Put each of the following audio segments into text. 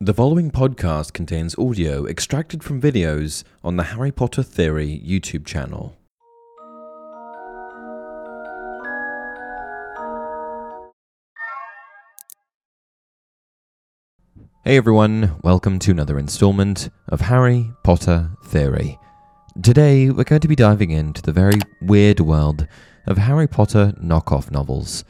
The following podcast contains audio extracted from videos on the Harry Potter Theory YouTube channel. Hey everyone, welcome to another installment of Harry Potter Theory. Today we're going to be diving into the very weird world of Harry Potter knockoff novels.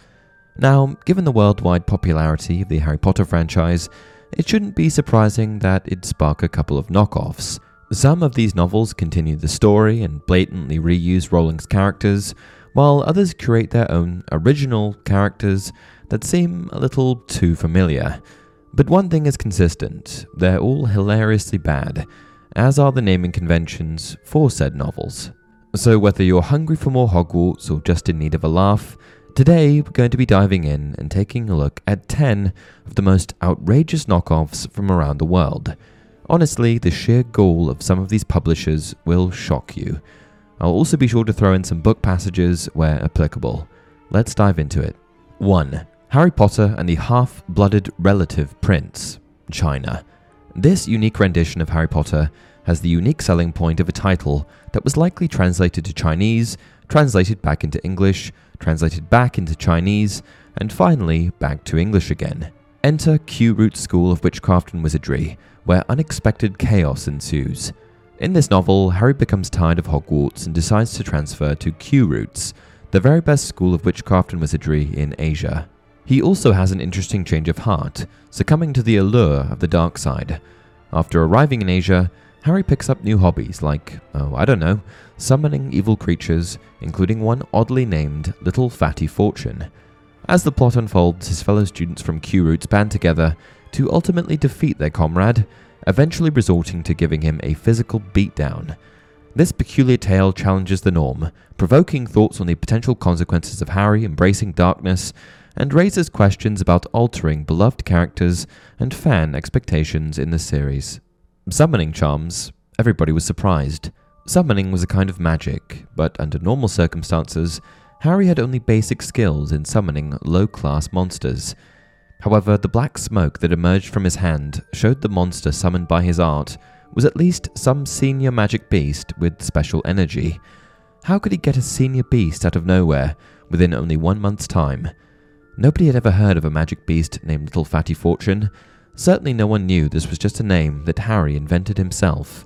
Now, given the worldwide popularity of the Harry Potter franchise, it shouldn't be surprising that it'd spark a couple of knockoffs. Some of these novels continue the story and blatantly reuse Rowling's characters, while others create their own original characters that seem a little too familiar. But one thing is consistent they're all hilariously bad, as are the naming conventions for said novels. So, whether you're hungry for more Hogwarts or just in need of a laugh, today we're going to be diving in and taking a look at 10 of the most outrageous knockoffs from around the world. Honestly, the sheer gall of some of these publishers will shock you. I'll also be sure to throw in some book passages where applicable. Let's dive into it. 1. Harry Potter and the Half Blooded Relative Prince, China. This unique rendition of Harry Potter has the unique selling point of a title that was likely translated to Chinese, translated back into English, translated back into Chinese, and finally back to English again. Enter Q Root School of Witchcraft and Wizardry, where unexpected chaos ensues. In this novel, Harry becomes tired of Hogwarts and decides to transfer to Q Roots, the very best school of witchcraft and wizardry in Asia. He also has an interesting change of heart, succumbing to the allure of the dark side. After arriving in Asia, Harry picks up new hobbies like, oh, I don't know, summoning evil creatures, including one oddly named Little Fatty Fortune. As the plot unfolds, his fellow students from Q Roots band together to ultimately defeat their comrade, eventually resorting to giving him a physical beatdown. This peculiar tale challenges the norm, provoking thoughts on the potential consequences of Harry embracing darkness and raises questions about altering beloved characters and fan expectations in the series. Summoning charms, everybody was surprised. Summoning was a kind of magic, but under normal circumstances, Harry had only basic skills in summoning low class monsters. However, the black smoke that emerged from his hand showed the monster summoned by his art was at least some senior magic beast with special energy. How could he get a senior beast out of nowhere within only one month's time? Nobody had ever heard of a magic beast named Little Fatty Fortune. Certainly, no one knew this was just a name that Harry invented himself.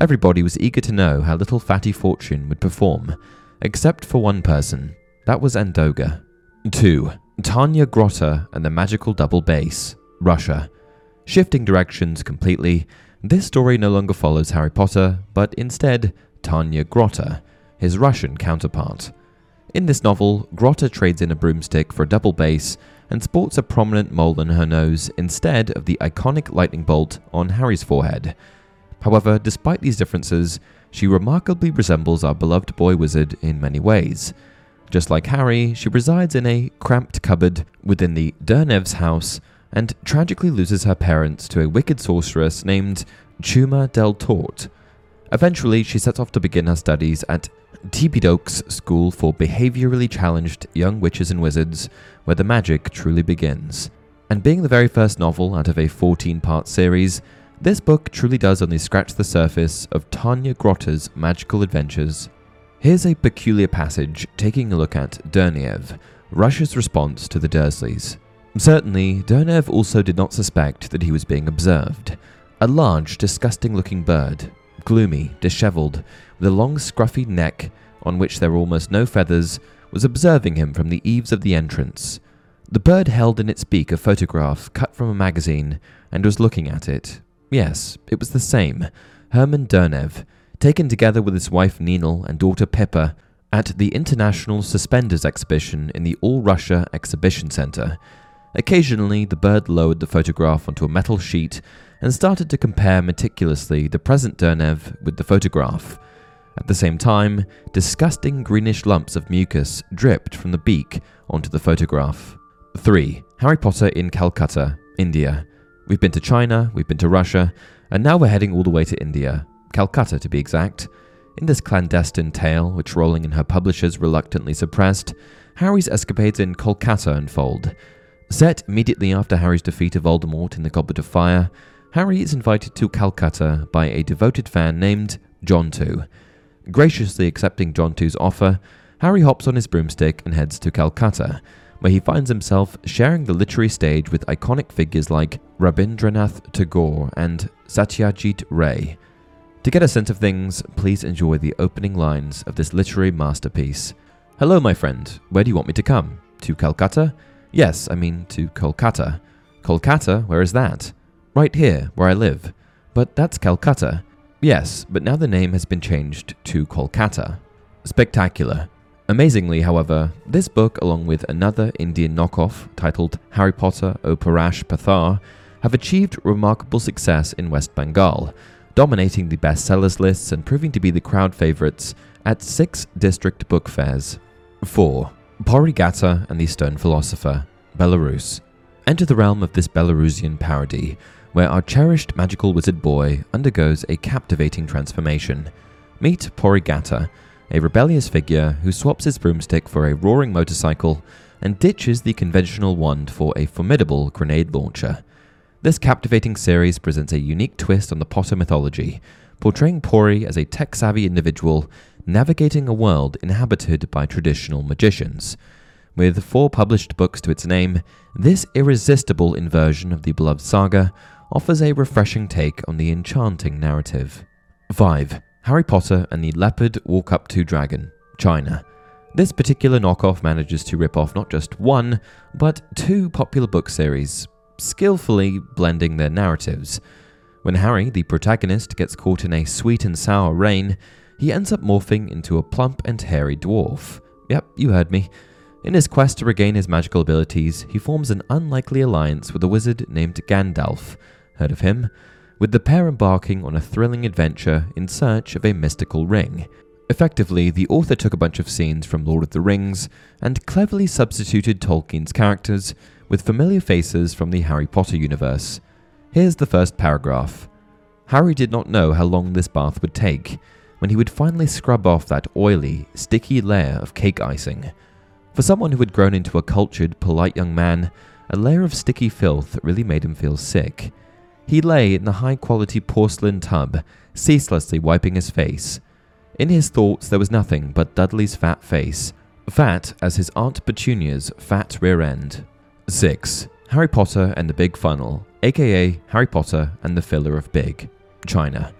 Everybody was eager to know how Little Fatty Fortune would perform, except for one person. That was Andoga. 2. Tanya Grotter and the Magical Double Bass, Russia. Shifting directions completely, this story no longer follows Harry Potter, but instead Tanya Grotter, his Russian counterpart. In this novel, Grotter trades in a broomstick for a double bass and sports a prominent mole on her nose instead of the iconic lightning bolt on Harry's forehead. However, despite these differences, she remarkably resembles our beloved boy wizard in many ways. Just like Harry, she resides in a cramped cupboard within the Durnev's house and tragically loses her parents to a wicked sorceress named Chuma del Tort. Eventually, she sets off to begin her studies at Tibidox School for Behaviorally Challenged Young Witches and Wizards, where the magic truly begins. And being the very first novel out of a 14 part series, this book truly does only scratch the surface of Tanya Grotter's magical adventures. Here's a peculiar passage taking a look at Durnev, Russia's response to the Dursleys. Certainly, Durnev also did not suspect that he was being observed. A large, disgusting looking bird, gloomy, dishevelled, with a long scruffy neck on which there were almost no feathers, was observing him from the eaves of the entrance. The bird held in its beak a photograph cut from a magazine and was looking at it. Yes, it was the same, Herman Durnev, taken together with his wife Ninel and daughter Pippa at the International Suspenders Exhibition in the All Russia Exhibition Center. Occasionally, the bird lowered the photograph onto a metal sheet and started to compare meticulously the present Durnev with the photograph. At the same time, disgusting greenish lumps of mucus dripped from the beak onto the photograph. 3. Harry Potter in Calcutta, India. We've been to China, we've been to Russia, and now we're heading all the way to India, Calcutta to be exact. In this clandestine tale, which Rowling and her publishers reluctantly suppressed, Harry's escapades in Kolkata unfold. Set immediately after Harry's defeat of Voldemort in the Goblet of Fire, Harry is invited to Calcutta by a devoted fan named Jontu. Graciously accepting Jontu's offer, Harry hops on his broomstick and heads to Calcutta, where he finds himself sharing the literary stage with iconic figures like Rabindranath Tagore and Satyajit Ray. To get a sense of things, please enjoy the opening lines of this literary masterpiece. Hello, my friend. Where do you want me to come? To Calcutta? Yes, I mean to Kolkata. Kolkata? Where is that? Right here, where I live. But that's Calcutta. Yes, but now the name has been changed to Kolkata. Spectacular. Amazingly, however, this book, along with another Indian knockoff titled Harry Potter O Parash Pathar, have achieved remarkable success in West Bengal, dominating the bestsellers lists and proving to be the crowd favorites at six district book fairs. 4. Pori and the Stone Philosopher, Belarus. Enter the realm of this Belarusian parody, where our cherished magical wizard boy undergoes a captivating transformation. Meet Pori a rebellious figure who swaps his broomstick for a roaring motorcycle and ditches the conventional wand for a formidable grenade launcher. This captivating series presents a unique twist on the Potter mythology, portraying Pori as a tech savvy individual navigating a world inhabited by traditional magicians. With four published books to its name, this irresistible inversion of the beloved saga offers a refreshing take on the enchanting narrative. 5. Harry Potter and the Leopard Walk Up to Dragon, China. This particular knockoff manages to rip off not just one, but two popular book series, skillfully blending their narratives. When Harry, the protagonist, gets caught in a sweet and sour rain, he ends up morphing into a plump and hairy dwarf. Yep, you heard me. In his quest to regain his magical abilities, he forms an unlikely alliance with a wizard named Gandalf. Heard of him? With the pair embarking on a thrilling adventure in search of a mystical ring. Effectively, the author took a bunch of scenes from Lord of the Rings and cleverly substituted Tolkien's characters with familiar faces from the Harry Potter universe. Here's the first paragraph Harry did not know how long this bath would take when he would finally scrub off that oily, sticky layer of cake icing. For someone who had grown into a cultured, polite young man, a layer of sticky filth really made him feel sick. He lay in the high quality porcelain tub, ceaselessly wiping his face. In his thoughts, there was nothing but Dudley's fat face, fat as his Aunt Petunia's fat rear end. 6. Harry Potter and the Big Funnel, aka Harry Potter and the Filler of Big, China.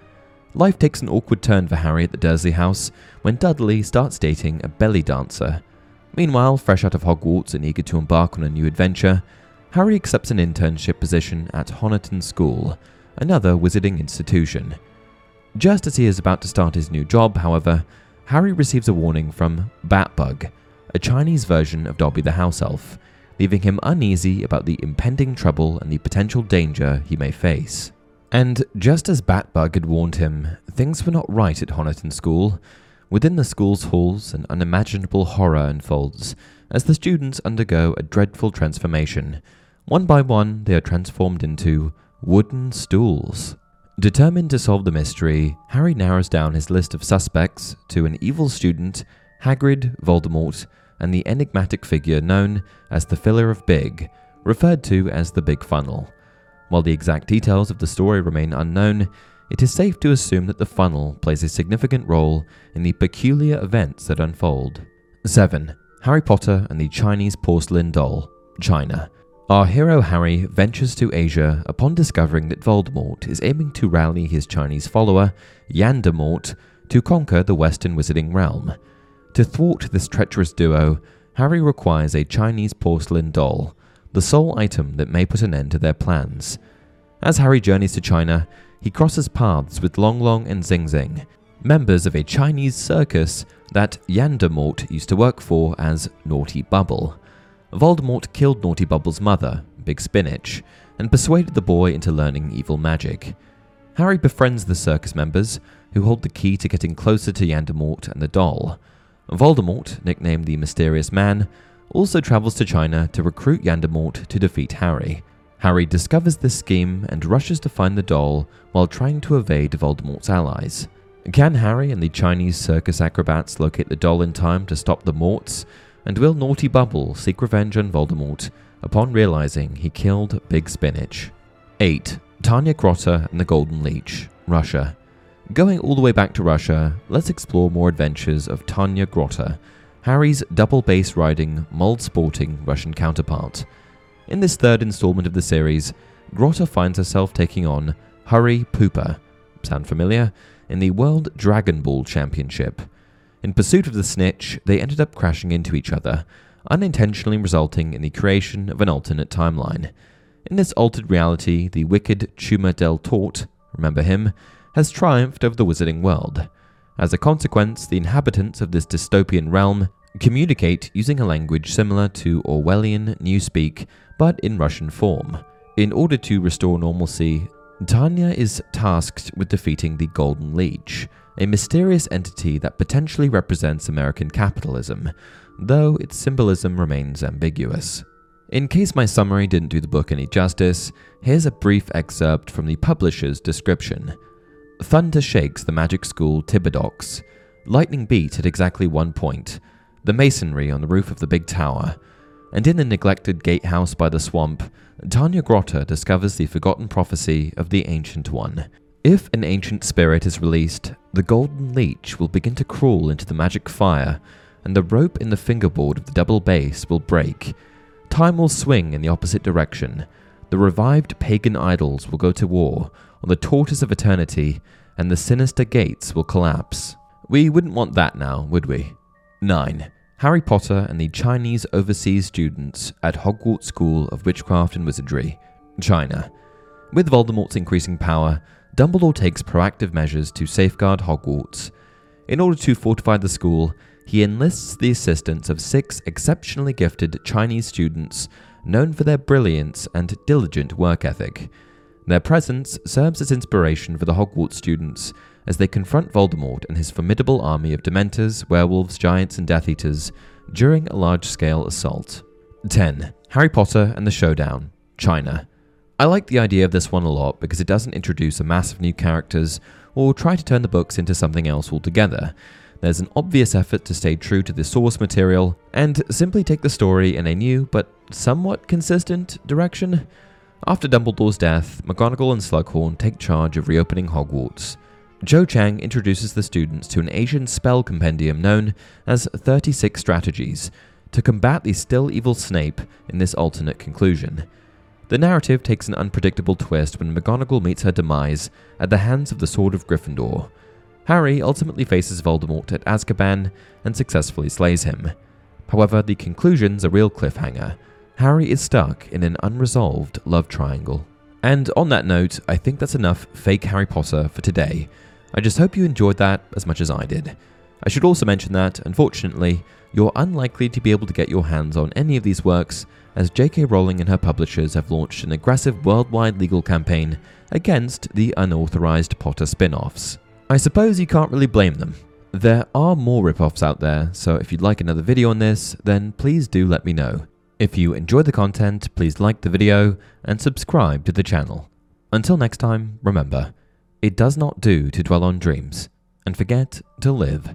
Life takes an awkward turn for Harry at the Dursley house when Dudley starts dating a belly dancer. Meanwhile, fresh out of Hogwarts and eager to embark on a new adventure, Harry accepts an internship position at Honiton School, another wizarding institution. Just as he is about to start his new job, however, Harry receives a warning from Batbug, a Chinese version of Dobby the House Elf, leaving him uneasy about the impending trouble and the potential danger he may face. And just as Batbug had warned him, things were not right at Honiton School. Within the school's halls, an unimaginable horror unfolds as the students undergo a dreadful transformation. One by one, they are transformed into wooden stools. Determined to solve the mystery, Harry narrows down his list of suspects to an evil student, Hagrid, Voldemort, and the enigmatic figure known as the Filler of Big, referred to as the Big Funnel. While the exact details of the story remain unknown, it is safe to assume that the funnel plays a significant role in the peculiar events that unfold. 7. Harry Potter and the Chinese Porcelain Doll, China. Our hero Harry ventures to Asia upon discovering that Voldemort is aiming to rally his Chinese follower, Yandemort, to conquer the Western wizarding realm. To thwart this treacherous duo, Harry requires a Chinese porcelain doll, the sole item that may put an end to their plans. As Harry journeys to China, he crosses paths with Long Long and Zing, members of a Chinese circus that Yandemort used to work for as Naughty Bubble. Voldemort killed Naughty Bubble's mother, Big Spinach, and persuaded the boy into learning evil magic. Harry befriends the circus members, who hold the key to getting closer to Yandemort and the doll. Voldemort, nicknamed the Mysterious Man, also travels to China to recruit Yandemort to defeat Harry. Harry discovers this scheme and rushes to find the doll while trying to evade Voldemort's allies. Can Harry and the Chinese circus acrobats locate the doll in time to stop the Morts? And will Naughty Bubble seek revenge on Voldemort upon realizing he killed Big Spinach? 8. Tanya Grotter and the Golden Leech, Russia. Going all the way back to Russia, let's explore more adventures of Tanya Grotter, Harry's double bass riding, mold sporting Russian counterpart. In this third installment of the series, Grotta finds herself taking on Hurry Pooper. Sound familiar? In the World Dragon Ball Championship. In pursuit of the snitch, they ended up crashing into each other, unintentionally resulting in the creation of an alternate timeline. In this altered reality, the wicked Chuma del Tort, remember him, has triumphed over the wizarding world. As a consequence, the inhabitants of this dystopian realm communicate using a language similar to Orwellian Newspeak, but in Russian form. In order to restore normalcy, Tanya is tasked with defeating the Golden Leech, a mysterious entity that potentially represents American capitalism, though its symbolism remains ambiguous. In case my summary didn't do the book any justice, here's a brief excerpt from the publisher's description. Thunder shakes the magic school Tibidox. Lightning beat at exactly one point the masonry on the roof of the big tower. And in the neglected gatehouse by the swamp, Tanya Grotter discovers the forgotten prophecy of the Ancient One. If an ancient spirit is released, the golden leech will begin to crawl into the magic fire, and the rope in the fingerboard of the double bass will break. Time will swing in the opposite direction. The revived pagan idols will go to war on the tortoise of eternity, and the sinister gates will collapse. We wouldn't want that now, would we? 9. Harry Potter and the Chinese overseas students at Hogwarts School of Witchcraft and Wizardry, China. With Voldemort's increasing power, Dumbledore takes proactive measures to safeguard Hogwarts. In order to fortify the school, he enlists the assistance of six exceptionally gifted Chinese students known for their brilliance and diligent work ethic. Their presence serves as inspiration for the Hogwarts students as they confront Voldemort and his formidable army of Dementors, werewolves, giants, and Death Eaters during a large scale assault. 10. Harry Potter and the Showdown, China. I like the idea of this one a lot because it doesn't introduce a mass of new characters or try to turn the books into something else altogether. There's an obvious effort to stay true to the source material and simply take the story in a new but somewhat consistent direction. After Dumbledore's death, McGonagall and Slughorn take charge of reopening Hogwarts. Cho Chang introduces the students to an Asian spell compendium known as 36 Strategies to combat the still evil Snape in this alternate conclusion. The narrative takes an unpredictable twist when McGonagall meets her demise at the hands of the Sword of Gryffindor. Harry ultimately faces Voldemort at Azkaban and successfully slays him. However, the conclusion's a real cliffhanger, Harry is stuck in an unresolved love triangle. And on that note, I think that's enough fake Harry Potter for today. I just hope you enjoyed that as much as I did. I should also mention that, unfortunately, you're unlikely to be able to get your hands on any of these works, as J.K. Rowling and her publishers have launched an aggressive worldwide legal campaign against the unauthorized Potter spin offs. I suppose you can't really blame them. There are more rip-offs out there, so if you'd like another video on this, then please do let me know. If you enjoyed the content, please like the video and subscribe to the channel. Until next time, remember, it does not do to dwell on dreams and forget to live.